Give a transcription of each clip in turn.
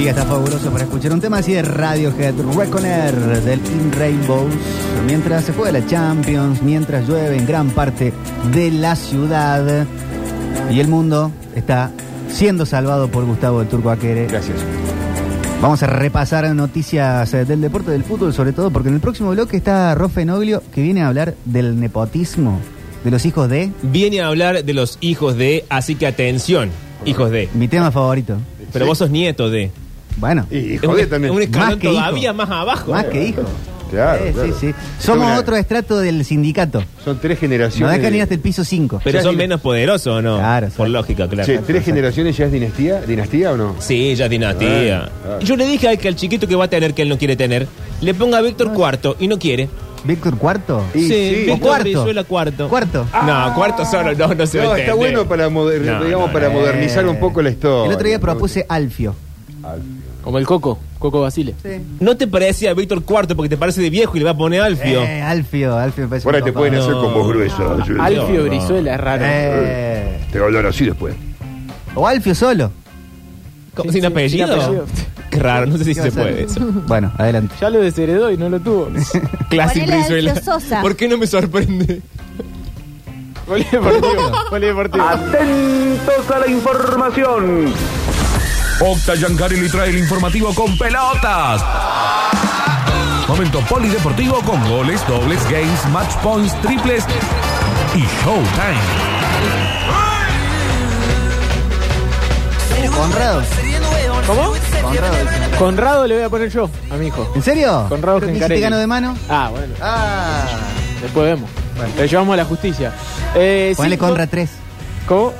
día está fabuloso para escuchar un tema así de Radiohead, Reconer del In Rainbows. Mientras se juega la Champions, mientras llueve en gran parte de la ciudad y el mundo está siendo salvado por Gustavo el Turco Aquere. Gracias. Vamos a repasar noticias eh, del deporte del fútbol, sobre todo porque en el próximo bloque está Rofe Noglio que viene a hablar del nepotismo de los hijos de Viene a hablar de los hijos de, así que atención, hijos de. mi tema favorito. Pero vos sos nieto de. Bueno, Y un, también. un escalón Más que hijo. todavía más abajo. más que hijo. Claro, Eh, claro. Sí, sí. Somos Una- otro estrato del sindicato. Son tres No generaciones. dejan de- ir hasta el piso 5. Pero son menos poderosos o no. Claro, Por lógica, claro. Che, ¿tres generaciones ya es dinastía? ¿Dinastía o no? Sí, ya es dinastía. Ah, claro. Yo le dije al que al chiquito que va a tener que él no quiere tener, le ponga a Víctor cuarto y no quiere. Víctor Cuarto. Y sí. Víctor cuarto. Brizuela cuarto. Cuarto. No, cuarto solo, no, no se va No, a está bueno para, moder- No, digamos, no, para no. modernizar un poco la historia. El otro día ¿no? propuse Alfio. Como el Coco, Coco Basile. ¿No te parecía Víctor cuarto porque te parece de viejo y le va a poner Alfio? Eh, Alfio, Alfio me parece Ahora te pueden hacer No. con voz gruesa. Alfio no. Brizuela es raro. Eh, Te va a hablar así después. o Alfio solo. ¿Cómo, Sí, ¿Sin sí, apellido? sin apellido. Qué raro, no sé si ¿Qué se puede eso. Bueno, adelante. Ya lo desheredó y no lo tuvo. Clásico Ponele Brizuela. Sosa. ¿Por qué no me sorprende? Polideportivo. Polideportivo. Atentos a la información. Octa Yancari le trae el informativo con pelotas. Momento polideportivo con goles, dobles, games, match points, triples y showtime. Conrado. ¿Cómo? Conrado. Conrado le voy a poner yo a mi hijo. ¿En serio? Conrado ¿Pero te Gencarelli. gano de mano? Ah, bueno. Ah. Después vemos. Lo llevamos a la justicia. Eh, Ponle cinco- contra 3. ¿Cómo?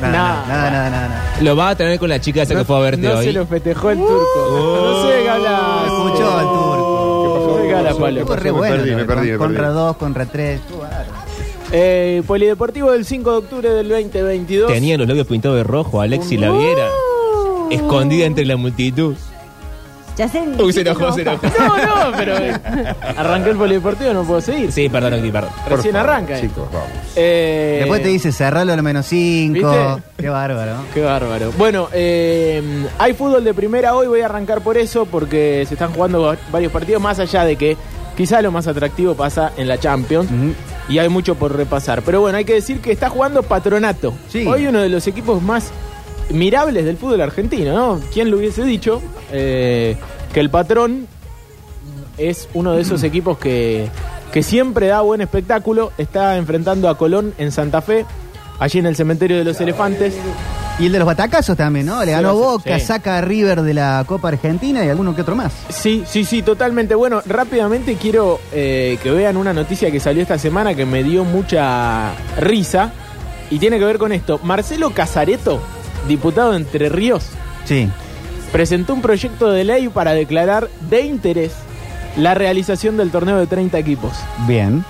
Nada, Nah, nada, nada, nada, nada. Lo va a tener con la chica esa que fue a verte no hoy. se lo festejó el turco. no sé qué habla. Escuchó al turco. No? Pablo. Estuvo re Me bueno. perdí, me perdí, me Contra perdí. 2, contra 3. Eh, Polideportivo del 5 de octubre del 2022. Tenía los labios pintados de rojo, Alexi la viera. Escondida entre la multitud. Ya sé. Uy, se enojó, se enojó. No, no, pero eh, arranqué el Polideportivo, no puedo seguir. Sí, perdón, aquí, perdón. Por Recién favor, arranca. eh. Chicos, vamos. Eh, Después te dice cerralo a lo menos 5. ¿Viste? Qué bárbaro. Qué bárbaro. Bueno, eh, hay fútbol de primera hoy, voy a arrancar por eso, porque se están jugando va- varios partidos, más allá de que quizá lo más atractivo pasa en la Champions. Ujú. Y hay mucho por repasar. Pero bueno, hay que decir que está jugando Patronato. Sí. Hoy uno de los equipos más mirables del fútbol argentino, ¿no? ¿Quién lo hubiese dicho? Eh, que el patrón es uno de esos equipos que, que siempre da buen espectáculo. Está enfrentando a Colón en Santa Fe, allí en el cementerio de los elefantes. Y el de los batacazos también, ¿no? Le ganó sí, Boca, sí. saca a River de la Copa Argentina y alguno que otro más. Sí, sí, sí, totalmente. Bueno, rápidamente quiero eh, que vean una noticia que salió esta semana que me dio mucha risa y tiene que ver con esto. Marcelo Casareto, diputado de Entre Ríos, Sí. presentó un proyecto de ley para declarar de interés la realización del torneo de 30 equipos. Bien.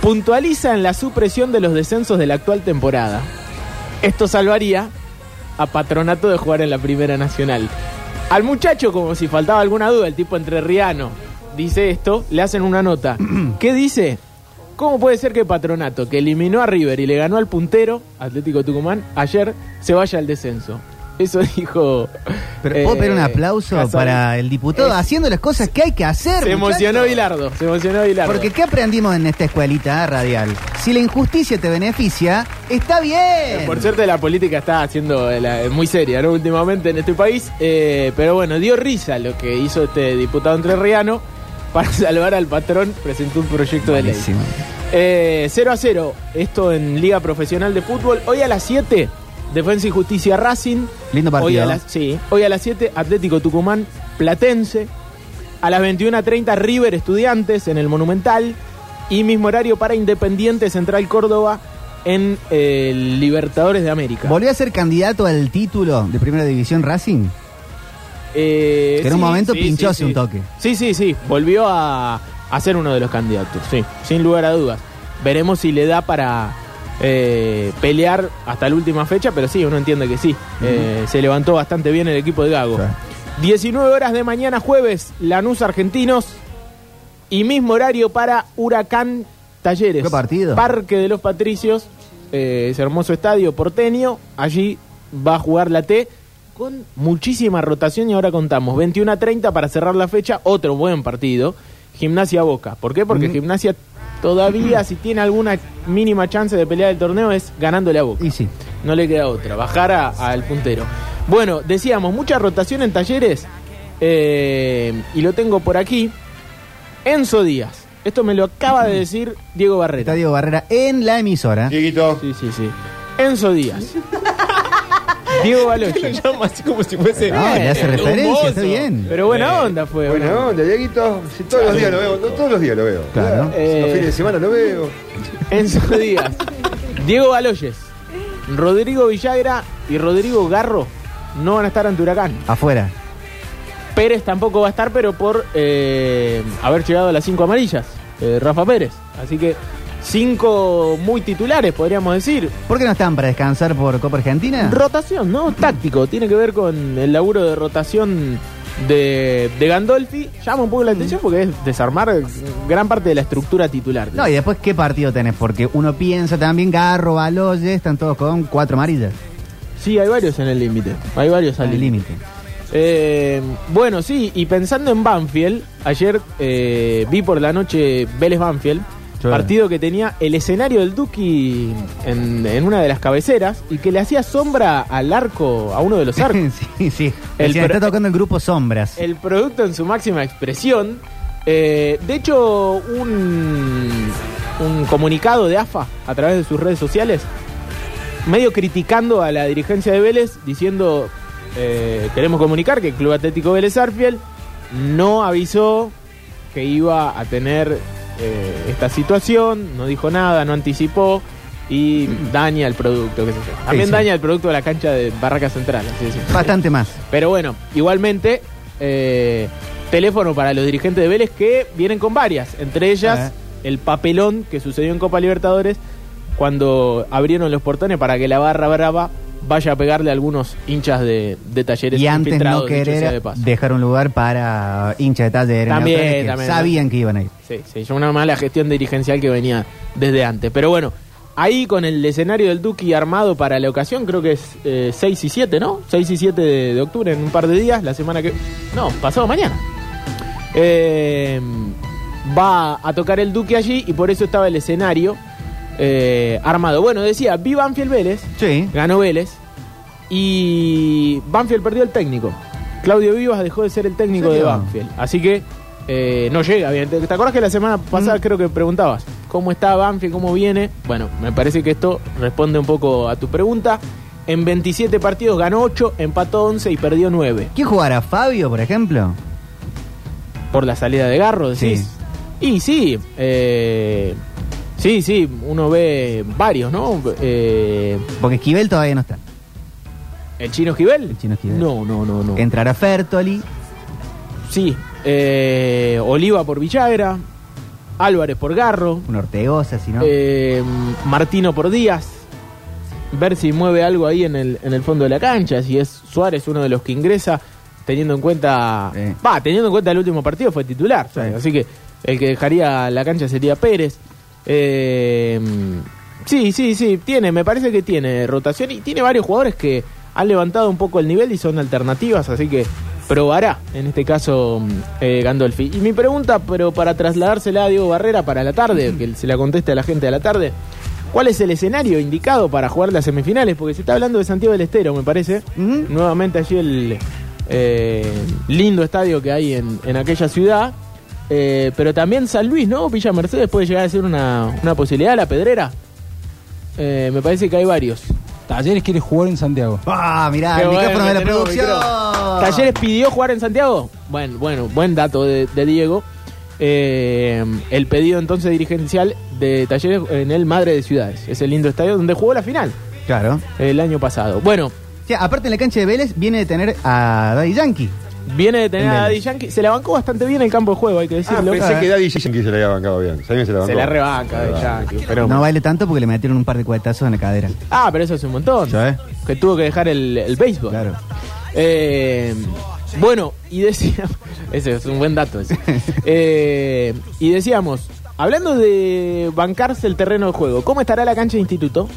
Puntualiza en la supresión de los descensos de la actual temporada. Esto salvaría a Patronato de jugar en la Primera Nacional. Al muchacho, como si faltaba alguna duda, el tipo entrerriano dice esto, le hacen una nota. ¿Qué dice? ¿Cómo puede ser que Patronato, que eliminó a River y le ganó al puntero, Atlético Tucumán, ayer se vaya al descenso? Eso dijo. Pero eh, ¿puedo pedir un aplauso Casares. para el diputado Es- haciendo las cosas que hay que hacer? Se emocionó? Bilardo, se emocionó Bilardo. Porque ¿qué aprendimos en esta escuelita radial? Si la injusticia te beneficia, está bien. Por suerte la política está haciendo la- muy seria, ¿no? Últimamente en este país. Eh, pero bueno, dio risa lo que hizo este diputado entrerriano para salvar al patrón. Presentó un proyecto de ley. Eh, 0 a 0, esto en Liga Profesional de Fútbol. Hoy a las 7, Defensa y Justicia Racing. Lindo partido. Hoy a las, sí, hoy a las 7, Atlético Tucumán Platense. A las 21.30, River Estudiantes en el Monumental. Y mismo horario para Independiente Central Córdoba en eh, el Libertadores de América. ¿Volvió a ser candidato al título de Primera División Racing? Eh, Que en un momento pinchó hace un toque. Sí, sí, sí. Volvió a, a ser uno de los candidatos, sí, sin lugar a dudas. Veremos si le da para eh, pelear hasta la última fecha, pero sí, uno entiende que sí. Eh, se levantó bastante bien el equipo de Gago. 19 horas de mañana jueves, Lanús Argentinos y mismo horario para Huracán Talleres. ¿Qué partido? Parque de los Patricios, eh, ese hermoso estadio porteño. Allí va a jugar la T con muchísima rotación y ahora contamos 21 a 30 para cerrar la fecha, otro buen partido, Gimnasia Boca. ¿Por qué? Porque Mm. Gimnasia todavía, si tiene alguna mínima chance de pelear el torneo, es ganándole a Boca. Y sí. No le queda otra, bajar a- al puntero. Bueno, decíamos, mucha rotación en talleres. eh, y lo tengo por aquí. Enzo Díaz. Esto me lo acaba de decir Diego Barrera. Está Diego Barrera en la emisora. Dieguito. Sí, sí, sí. Enzo Díaz. Diego Lo Baloya. llama así como si fuese. No, le hace eh, referencia, está bien. Pero buena onda fue. Buena onda, Dieguito. Si todos los días lo veo, no, todos los días lo veo. Claro. Eh, Los fines de semana lo veo. Enzo Díaz. Diego Baloyes. Rodrigo Villagra y Rodrigo Garro no van a estar ante Huracán. Afuera. Pérez tampoco va a estar, pero por eh, haber llegado a las cinco amarillas. eh, Rafa Pérez. Así que cinco muy titulares, podríamos decir. ¿Por qué no están para descansar por Copa Argentina? Rotación, ¿no? Táctico. Tiene que ver con el laburo de rotación de, de Gandolfi. Llama un poco la atención porque es desarmar gran parte de la estructura titular. No, y después, ¿qué partido tenés? Porque uno piensa también, Garro, Baloye, están todos con cuatro amarillas. Sí, hay varios en el límite. Hay varios al límite. Eh, bueno, sí, y pensando en Banfield, ayer eh, vi por la noche Vélez Banfield, Partido que tenía el escenario del Duki en, en una de las cabeceras y que le hacía sombra al arco, a uno de los arcos. sí, sí. El Decían, pro- está tocando el grupo Sombras. el producto en su máxima expresión. Eh, de hecho, un, un comunicado de AFA a través de sus redes sociales, medio criticando a la dirigencia de Vélez, diciendo, eh, queremos comunicar que el Club Atlético Vélez Arfiel no avisó que iba a tener eh, esta situación, no dijo nada, no anticipó y daña el producto, qué sé yo. También sí. daña el producto de la cancha de Barraca Central. así de simple. Bastante más. Pero bueno, igualmente, eh, teléfono para los dirigentes de Vélez que vienen con varias, entre ellas el papelón que sucedió en Copa Libertadores cuando abrieron los portones para que la barra brava vaya a pegarle a algunos hinchas de, de talleres Y antes no de querer paso. dejar un lugar para hinchas de talleres También, que también, sabían que iban a ir. Sí, sí, una mala gestión dirigencial que venía desde antes. Pero bueno, ahí con el escenario del Duki armado para la ocasión, creo que es eh, 6 y 7, ¿no? 6 y 7 de, de octubre, en un par de días, la semana que... No, pasado mañana. Eh, va a tocar el Duque allí y por eso estaba el escenario eh, armado. Bueno, decía, vi Banfield Vélez, Sí. ganó Vélez y Banfield perdió el técnico. Claudio Vivas dejó de ser el técnico de? Banfield. Así que eh, no llega bien. ¿Te, te acuerdas que la semana pasada Mm. creo que preguntabas cómo está Banfield, cómo viene? Bueno, me parece que esto responde un poco a tu pregunta. En 27 partidos ganó 8, empató 11 y perdió 9. ¿Quién jugará? ¿Fabio, por ejemplo? Por la salida de Garro, decís. Y sí, eh, sí, sí, uno ve varios, ¿no? Eh, Porque Esquivel todavía no está. ¿El chino Esquivel? El Chino Esquivel. No, no, no, no. Entrará Fertoli. Sí, eh, Oliva por Villagra, Álvarez por Garro, Un Ortegoza, si no. eh, Martino por Díaz. Ver si mueve algo ahí en el, en el fondo de la cancha, si es Suárez uno de los que ingresa, teniendo en cuenta. Sí. Va, teniendo en cuenta el último partido fue titular, Sí. así que el que dejaría la cancha sería Pérez. Eh, sí, sí, sí, tiene, me parece que tiene rotación y tiene varios jugadores que han levantado un poco el nivel y son alternativas, así que probará, en este caso, eh, Gandolfi. Y mi pregunta, pero para trasladársela a Diego Barrera para la tarde, que se la conteste a la gente a la tarde, ¿cuál es el escenario indicado para jugar las semifinales? Porque se está hablando de Santiago del Estero, me parece. Nuevamente allí el eh, lindo estadio que hay en, en aquella ciudad. Eh, pero también San Luis, ¿no? Villa Mercedes puede llegar a ser una, una posibilidad, la pedrera. Eh, me parece que hay varios. Talleres quiere jugar en Santiago. Ah, mirá, Qué el bueno micrófono de la producción. micrófono. ¿Talleres pidió jugar en Santiago? Bueno, bueno, buen dato de, de Diego. Eh, el pedido entonces dirigencial de Talleres en el Madre de Ciudades. Es el lindo estadio donde jugó la final Claro. el año pasado. Bueno, Sí, aparte en la cancha de Vélez viene de tener a Daddy Yankee. Viene de tener En a. Daddy Yankee. Se la bancó bastante bien el campo de juego, hay que Ah, decirlo. pensé que Daddy Yankee se la había bancado bien. Sabía que se la bancó. se la rebanca Daddy Yankee. Pero, No vale tanto porque le metieron un par de cuetazos en la cadera. Ah, pero eso es un montón. ¿Sabes? Que tuvo que dejar el, el béisbol. Claro. Eh, bueno, y decíamos, ese es un buen dato. ese. Eh, y decíamos, hablando de bancarse el terreno de juego, ¿cómo estará la cancha de instituto?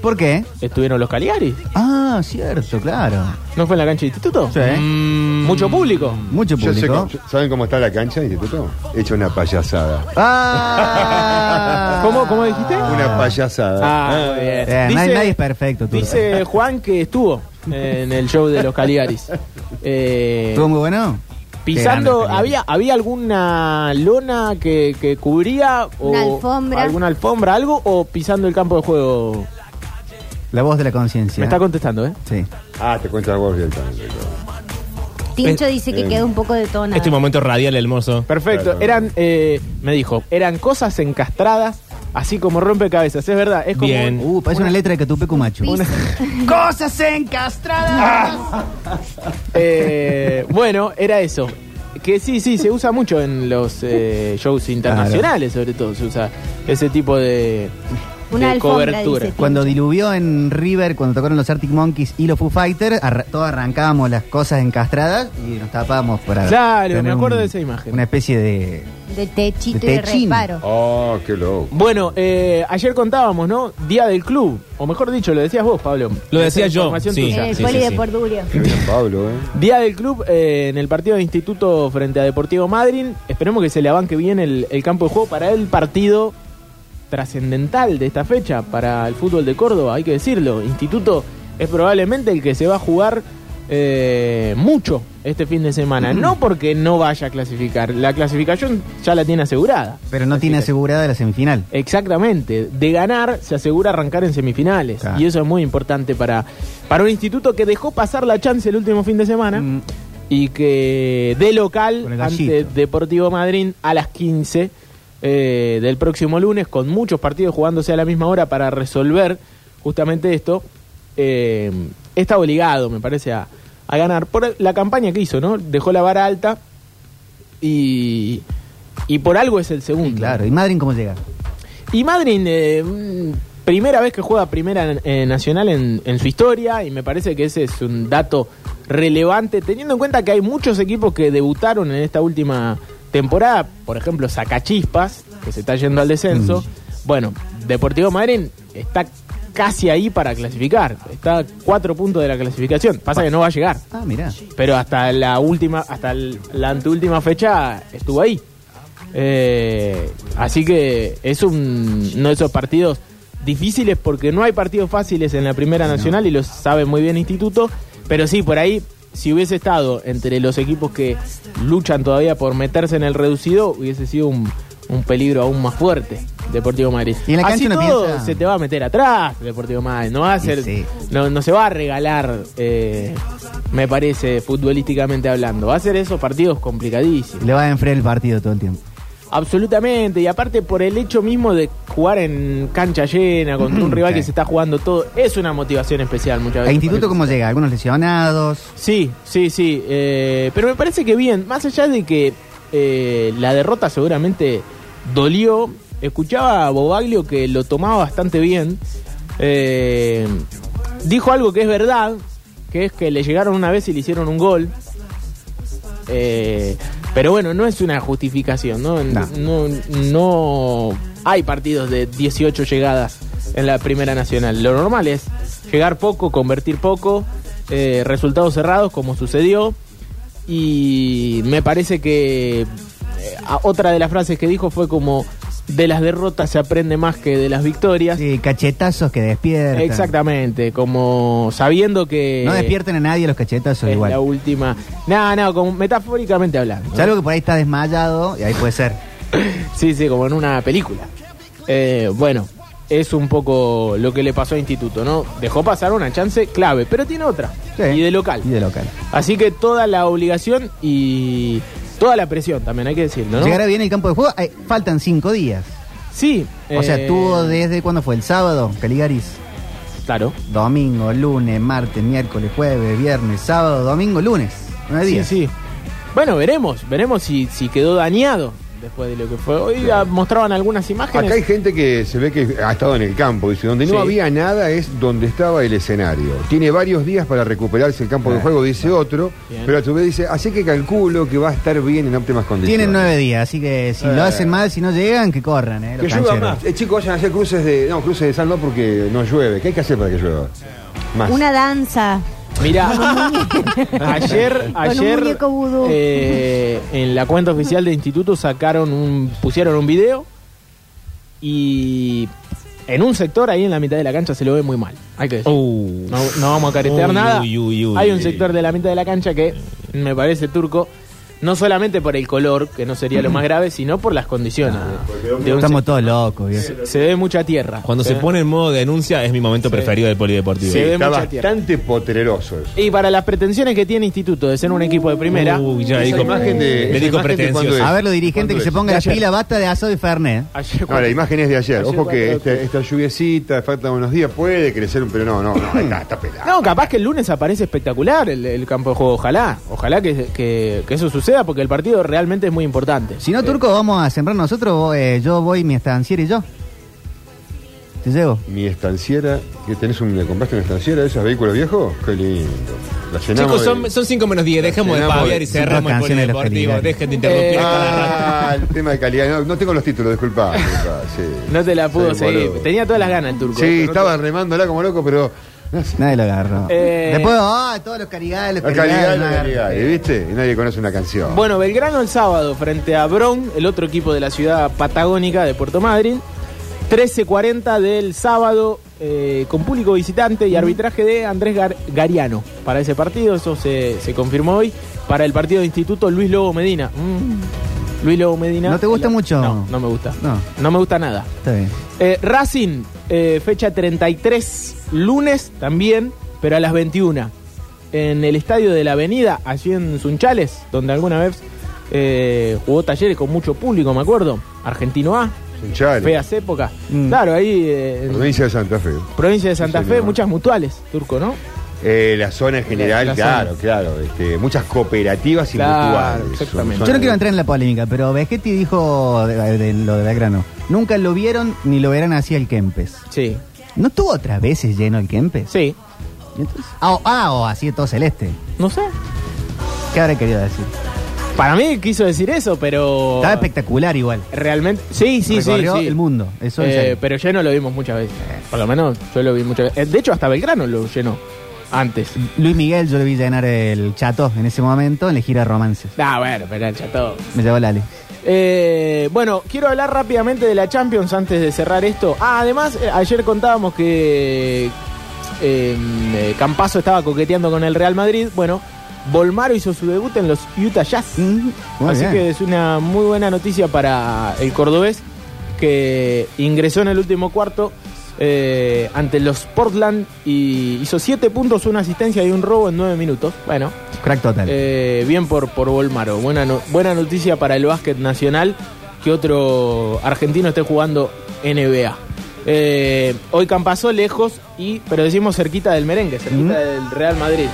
¿Por qué? Estuvieron los Caligari. Ah, cierto, claro. ¿No fue en la cancha de instituto? Sí. Mm, Mucho público. Mucho Yo sé público. ¿Saben cómo está la cancha del instituto? Hecho una payasada. Ah. ¿Cómo, cómo dijiste? Una payasada. Ah, muy bien. Eh, nadie, nadie es perfecto, tú. Dice Juan que estuvo en el show de los Caligaris. Eh, ¿Estuvo muy bueno? pisando, grande, ¿había, ¿había alguna lona que, que cubría? O Una alfombra. ¿Alguna alfombra, algo? ¿O pisando el campo de juego? La voz de la conciencia. Me está contestando, ¿eh? Sí. Ah, te cuentas vos directamente. Tincho Eh, dice que eh. quedó un poco detonado. Este momento radial hermoso. Perfecto. Claro. Eran, eh, me dijo, eran cosas encastradas, así como rompecabezas. Es verdad, es como... Bien. Uh, parece una, letra de Catupecu Machu. Cosas encastradas. Eh, bueno, era eso. Que sí, sí, se usa mucho en los eh, shows internacionales, sobre todo. Se usa ese tipo de, Una de alfombra, cobertura. dice. Cuando diluvió en River, cuando tocaron los Arctic Monkeys y los Foo Fighters, arra- todos arrancábamos las cosas encastradas y nos tapábamos para. Claro, tener me acuerdo de esa imagen. Una especie de. De techito De y de techín. reparo. Oh, qué loco. Bueno, eh, ayer contábamos, ¿no? Día del club. O mejor dicho, lo decías vos, Pablo. Lo decía Esa yo, información sí. tuya. el sí, poli sí, de. Qué bien, Pablo, ¿eh? Día del club eh, en el partido de instituto frente a Deportivo Madrid. Esperemos que se le abanque bien el, el campo de juego para el partido trascendental de esta fecha para el fútbol de Córdoba, hay que decirlo. Instituto es probablemente el que se va a jugar eh, mucho este fin de semana. No porque no vaya a clasificar, la clasificación ya la tiene asegurada. Pero no Así tiene que- asegurada la semifinal. Exactamente, de ganar se asegura arrancar en semifinales Claro. y eso es muy importante para, para un instituto que dejó pasar la chance el último fin de semana Mm. y que de local ante. Deportivo Madrid a las 15 eh, del próximo lunes con muchos partidos jugándose a la misma hora para resolver justamente esto eh, está obligado me parece a, a ganar por la campaña que hizo, ¿no? Dejó la vara alta y, y por algo es el segundo. Sí, claro. ¿Y Madrid cómo llega? Y Madrid, eh, mm, primera vez que juega primera eh, nacional en, en su historia, y me parece que ese es un dato relevante, teniendo en cuenta que hay muchos equipos que debutaron en esta última temporada, por ejemplo, Sacachispas, que se está yendo al descenso. Bueno, Deportivo Madrid está casi ahí para clasificar, está a cuatro puntos de la clasificación, pasa que no va a llegar. Ah, mirá. Pero hasta la última, hasta la anteúltima fecha estuvo ahí. Eh, así que es un, uno de esos partidos difíciles porque no hay partidos fáciles en la Primera Nacional y lo sabe muy bien Instituto. Pero sí, por ahí, si hubiese estado entre los equipos que luchan todavía por meterse en el reducido, hubiese sido un, un peligro aún más fuerte. Deportivo Madrid. Y en la Así todo, piensa- se te va a meter atrás, Deportivo Madrid. No va a ser, sí. no, no se va a regalar, eh, me parece, futbolísticamente hablando. Va a ser esos partidos complicadísimos. Le va a enfriar el partido todo el tiempo. Absolutamente. Y aparte por el hecho mismo de jugar en cancha llena contra un rival Sí. que se está jugando todo, es una motivación especial muchas veces. ¿El instituto cómo llega? ¿Algunos lesionados? Sí, sí, sí. eh, pero me parece que bien, más allá de que eh, la derrota seguramente dolió, escuchaba a Bobaglio que lo tomaba bastante bien. eh, dijo algo que es verdad, que es que le llegaron una vez y le hicieron un gol. Eh, pero bueno, no es una justificación, ¿no? No. No, no hay partidos de 18 llegadas en la Primera Nacional. Lo normal es llegar poco, convertir poco, eh, resultados cerrados como sucedió. Y me parece que eh, otra de las frases que dijo fue como de las derrotas se aprende más que de las victorias. Sí, cachetazos que despiertan. Exactamente, como sabiendo que No despierten a nadie los cachetazos es igual. la última. No, no, como metafóricamente hablando. ¿no? Salvo que por ahí está desmayado y ahí puede ser. Sí, sí, como en una película. Eh, bueno, es un poco lo que le pasó a Instituto, ¿no? Dejó pasar una chance clave, pero tiene otra. Sí. Y de local. Y de local. Así que toda la obligación y toda la presión también, hay que decirlo, ¿no? Llegará bien el campo de juego. Ay, faltan cinco días. Sí. O sea, eh, tuvo desde cuándo fue el sábado, Caligaris. Claro. Domingo, lunes, martes, miércoles, jueves, viernes, sábado, domingo, lunes. Nueve Sí, días. sí. Bueno, veremos, veremos si, si quedó dañado después de lo que fue. Hoy ah, mostraban algunas imágenes. Acá hay gente que se ve que ha estado en el campo. Dice, donde no Sí. había nada es donde estaba el escenario. Tiene varios días para recuperarse el campo de juego, dice otro. Bien. Pero a tu vez dice, así que calculo que va a estar bien en óptimas condiciones. Tienen nueve días, así que si Eh. lo hacen mal, si no llegan, que corran, ¿eh? los Que llueva más. Eh, chicos, vayan a hacer cruces de. No, cruces de sal no porque no llueve. ¿Qué hay que hacer para que llueva? Más. Una danza. Mirá, ayer, ayer eh, en la cuenta oficial de instituto sacaron un, pusieron un video y en un sector ahí en la mitad de la cancha se lo ve muy mal. Hay que decir. Uh. No, no vamos a caretear Uy, nada. uy, uy, uy, Hay un sector de la mitad de la cancha que me parece turco, no solamente por el color, que no sería lo más grave, sino por las condiciones. de- de un Estamos todos locos, viejo. Se ve mucha tierra. Cuando se ve- pone en modo denuncia es mi momento Sí. preferido del polideportivo. Sí. ve Está mucha tierra. bastante potreroso eso. Y para las pretensiones que tiene Instituto de ser un equipo de primera, Uy, ya Esa dijo, imagen de- me esa dijo imagen de pretencioso. cuándo es. A ver, los dirigentes ¿Cuándo que se pongan la pila, basta de asado y fernet. ayer No, la imagen es de ayer. Ayer Ojo que cuatro este- de esta lluviecita, faltan unos días, puede crecer, pero no, no, no, está, está pelado. No, capaz que el lunes aparece espectacular el, el campo de juego. Ojalá, ojalá que, que- que eso suceda porque el partido realmente es muy importante. Si no, Turco, vamos a sembrar nosotros. eh, yo voy, mi estanciera y yo. Te llevo. Mi estanciera, que tenés un, ¿le compraste una estanciera de esos vehículos viejos? Qué lindo. La llenamos Chicos, de- son, son cinco menos 10, dejemos de Llenamos paviar y cerramos el canciones de los polideportivo. Caligaris. Dejen de interrumpir Eh, a cada rato. Ah, el tema de calidad. No, no tengo los títulos, disculpa. disculpa, sí. No te la pudo Sí, seguir. boludo. Tenía todas las ganas el turco. Sí, estaba remándola como loco, pero. Nadie lo agarró. Eh, Después, ah, todos los carigales, los la no calidad, agarró. ¿viste? Y nadie conoce una canción. Bueno, Belgrano el sábado frente a Bron, el otro equipo de la ciudad patagónica de Puerto Madryn. 13.40 del sábado eh, con público visitante y arbitraje de Andrés Gar- Gariano para ese partido. Eso se, se confirmó hoy. Para el partido de instituto, Luis Lobo Medina. Mm. Luis Lobo Medina. ¿No te gusta mucho? No, no me gusta. No. No me gusta nada. Está bien. Eh, Racing, eh, fecha 33, lunes también, pero a las 21. En el estadio de la Avenida, allí en Sunchales, donde alguna vez eh, jugó talleres con mucho público, me acuerdo. Argentino A, Sunchales, feas épocas. Mm. Claro, ahí eh, en provincia de Santa Fe. provincia de Santa Sí, Fe, señor. muchas mutuales, turco, ¿no? Eh, la zona en general, La- la claro, zona. claro. Este, muchas cooperativas y Claro, mutuales. exactamente. Yo no quiero entrar en la polémica, pero Vegetti dijo de, de lo de Belgrano. Nunca lo vieron ni lo verán así el Kempes. Sí, ¿No estuvo otras veces lleno el Kempes? sí. ¿Y entonces? Ah, o, ah, o así todo celeste. No sé. ¿Qué habrá querido decir? Para mí quiso decir eso, pero. Estaba espectacular igual. Realmente. Sí, sí, sí. Recorrió sí. el mundo. Eso en Eh, serio. pero lleno lo vimos muchas veces. Por lo menos yo lo vi muchas veces. Eh, De hecho, hasta Belgrano lo llenó antes. Luis Miguel, yo le vi llenar el chato en ese momento en la gira Romances. Ah, bueno, pero el chato. Me llevó Lali. Eh, bueno, quiero hablar rápidamente de la Champions antes de cerrar esto. Ah, además, eh, ayer contábamos que eh, eh, Campazo estaba coqueteando con el Real Madrid. Bueno, Volmaro hizo su debut en los Utah Jazz. Mm, Así bien. que es una muy buena noticia para el cordobés que ingresó en el último cuarto eh, ante los Portland y hizo siete puntos, una asistencia y un robo en nueve minutos. Bueno, Crack total. eh, bien por, por Volmaro. Buena, no- buena noticia para el básquet nacional que otro argentino esté jugando NBA. Eh, hoy Campazó lejos, y pero decimos cerquita del merengue, cerquita Mm. del Real Madrid.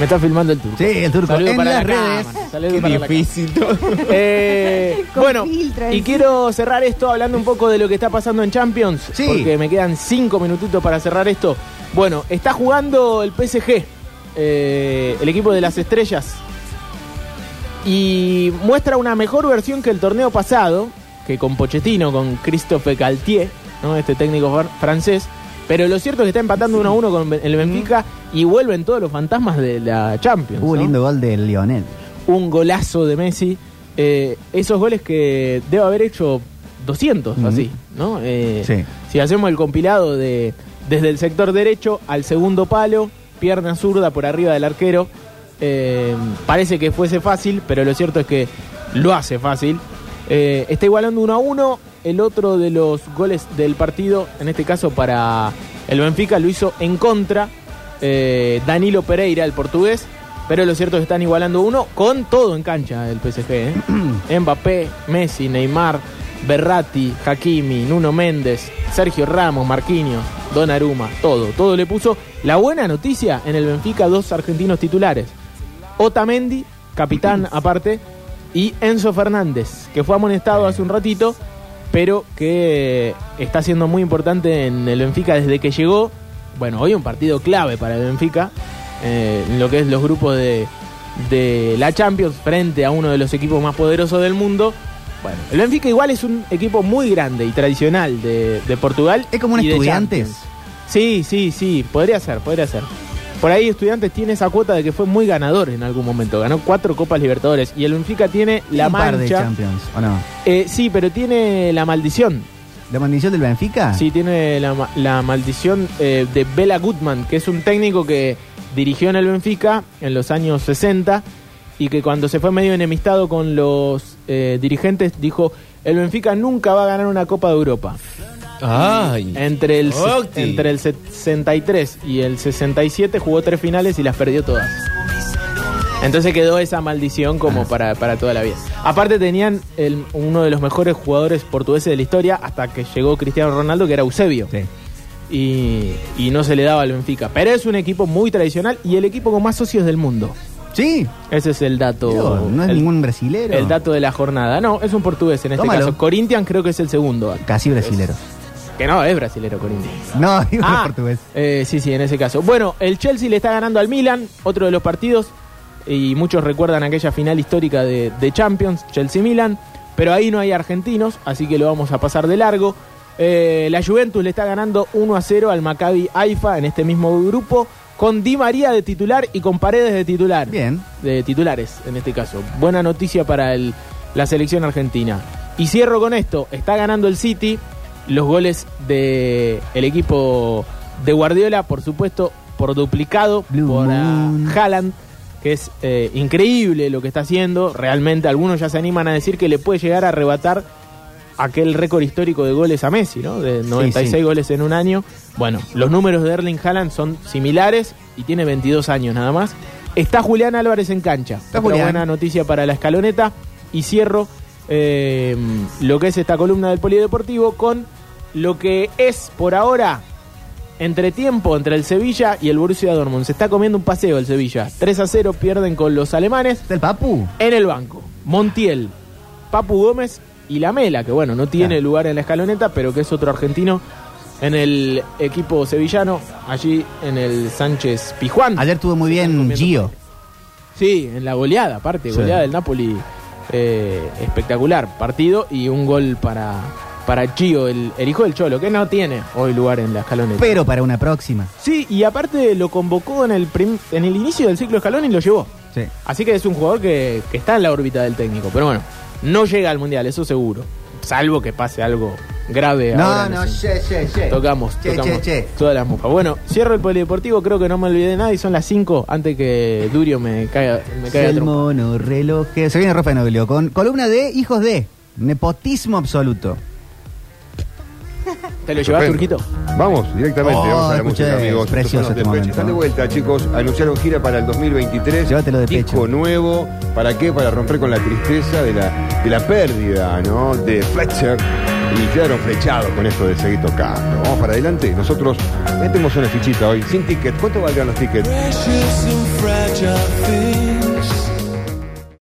Me está filmando el turco. Sí, el turco. Saludo En para las la redes. cámara, saludo Qué para la difícil todo. eh, bueno, y quiero cerrar esto hablando un poco de lo que está pasando en Champions, Sí. porque me quedan cinco minutitos para cerrar esto. Bueno, está jugando el PSG, eh, el equipo de las estrellas, y muestra una mejor versión que el torneo pasado, que con Pochettino, con Christophe Galtier, ¿no? este técnico fr- francés. Pero lo cierto es que está empatando 1 a 1 con el Benfica y vuelven todos los fantasmas de la Champions. Hubo ¿no? lindo gol de Lionel. un golazo de Messi. Eh, esos goles que debe haber hecho 200, Ujú. así, ¿no? Eh, Sí. Si hacemos el compilado de desde el sector derecho al segundo palo, pierna zurda por arriba del arquero, eh, parece que fuese fácil, pero lo cierto es que lo hace fácil. Eh, está igualando 1 a 1. El otro de los goles del partido, en este caso para el Benfica, lo hizo en contra eh, Danilo Pereira, el portugués. Pero lo cierto es que están igualando uno con todo en cancha el PSG. ¿eh? Mbappé, Messi, Neymar, Berratti, Hakimi, Nuno Méndez, Sergio Ramos, Marquinhos, Donnarumma, todo. Todo le puso. La buena noticia en el Benfica, dos argentinos titulares. Otamendi, capitán aparte, y Enzo Fernández, que fue amonestado hace un ratito, pero que está siendo muy importante en el Benfica desde que llegó. Bueno, hoy un partido clave para el Benfica, eh, en lo que es los grupos de, de la Champions, frente a uno de los equipos más poderosos del mundo. Bueno, el Benfica igual es un equipo muy grande y tradicional de, de Portugal. Es como un. Champions. Sí, sí, sí, podría ser, podría ser. Por ahí Estudiantes tiene esa cuota de que fue muy ganador en algún momento. Ganó cuatro Copas Libertadores. Y el Benfica tiene la un par de mancha. Champions, ¿o no? Eh, sí, pero tiene la maldición. ¿La maldición del Benfica? Sí, tiene la, la maldición eh, de Bela Gutmann, que es un técnico que dirigió en el Benfica en los años 60 y que cuando se fue medio enemistado con los eh, dirigentes dijo, el Benfica nunca va a ganar una Copa de Europa. Ay. Entre el, Octi. entre el 63 y el 67 jugó tres finales y las perdió todas. Entonces quedó esa maldición como para, para toda la vida. Aparte tenían el- uno de los mejores jugadores portugueses de la historia hasta que llegó Cristiano Ronaldo, que era Eusebio. Sí. Y, y no se le daba al Benfica. Pero es un equipo muy tradicional y el equipo con más socios del mundo. Sí. Ese es el dato. No es el, ningún brasilero. el dato de la jornada. No, es un portugués en este Tómalo. caso. Corinthians creo que es el segundo. Casi brasilero. Que no, es brasilero Corinthians. No, digo Ah, portugués. eh, sí, sí, en ese caso. Bueno, el Chelsea le está ganando al Milan, otro de los partidos, y muchos recuerdan aquella final histórica de, de Champions, Chelsea-Milan, pero ahí no hay argentinos, así que lo vamos a pasar de largo. Eh, la Juventus le está ganando 1 a 0 al Maccabi Haifa en este mismo grupo, con Di María de titular y con Paredes de titular. Bien. De titulares, en este caso. Buena noticia para el- la selección argentina. Y cierro con esto, está ganando el City, los goles del el equipo de Guardiola, por supuesto, por duplicado Blue por ah. Haaland, que es eh, increíble lo que está haciendo. Realmente algunos ya se animan a decir que le puede llegar a arrebatar aquel récord histórico de goles a Messi, ¿no? De 96 sí. goles en un año. Bueno, los números de Erling Haaland son similares y tiene 22 años nada más. Está Julián Álvarez en cancha. Otra Julián. buena noticia para la escaloneta. Y cierro eh, lo que es esta columna del Polideportivo con lo que es por ahora entre tiempo entre el Sevilla y el Borussia Dortmund. Se está comiendo un paseo el Sevilla. 3 a 0 pierden con los alemanes. ¿Está el Papu? En el banco, Montiel, Papu Gómez y Lamela, que bueno, no tiene Claro. lugar en la escaloneta, pero que es otro argentino en el equipo sevillano, allí en el Sánchez Pijuán. Ayer estuvo muy bien Gio. Sí, en la goleada, aparte, Sí. goleada del Napoli, eh, espectacular partido y un gol para, para Gio, el, el hijo del Cholo, que no tiene hoy lugar en la escaloneta. Pero para una próxima. Sí, y aparte lo convocó en el, prim- en el inicio del ciclo escalón y lo llevó. Sí. Así que es un jugador que, que está en la órbita del técnico. Pero bueno, no llega al mundial, eso seguro. Salvo que pase algo grave. ahora No, en no, che, che, che. Tocamos, Che, tocamos che, che. todas las mufas. Bueno, cierro el polideportivo, creo que no me olvidé de nada y son las 5 antes que Durio me caiga, me caiga El mono reloj. Se viene Rafa Noglio con columna de hijos de nepotismo absoluto. ¿Te lo llevas. Turquito? Vamos, directamente, Oh, vamos a la escuché, música, amigos. Estos precioso son los este de Pecho. momento. Están de vuelta, chicos. Anunciaron gira para el 2023. Llévatelo de Disco pecho. nuevo. ¿Para qué? Para romper con la tristeza de la, de la pérdida, ¿no? De Fletcher. Y quedaron flechados con esto de seguir tocando. Vamos para adelante. Nosotros metemos una fichita hoy, sin ticket. ¿Cuánto valdrán los tickets? Precious and fragile things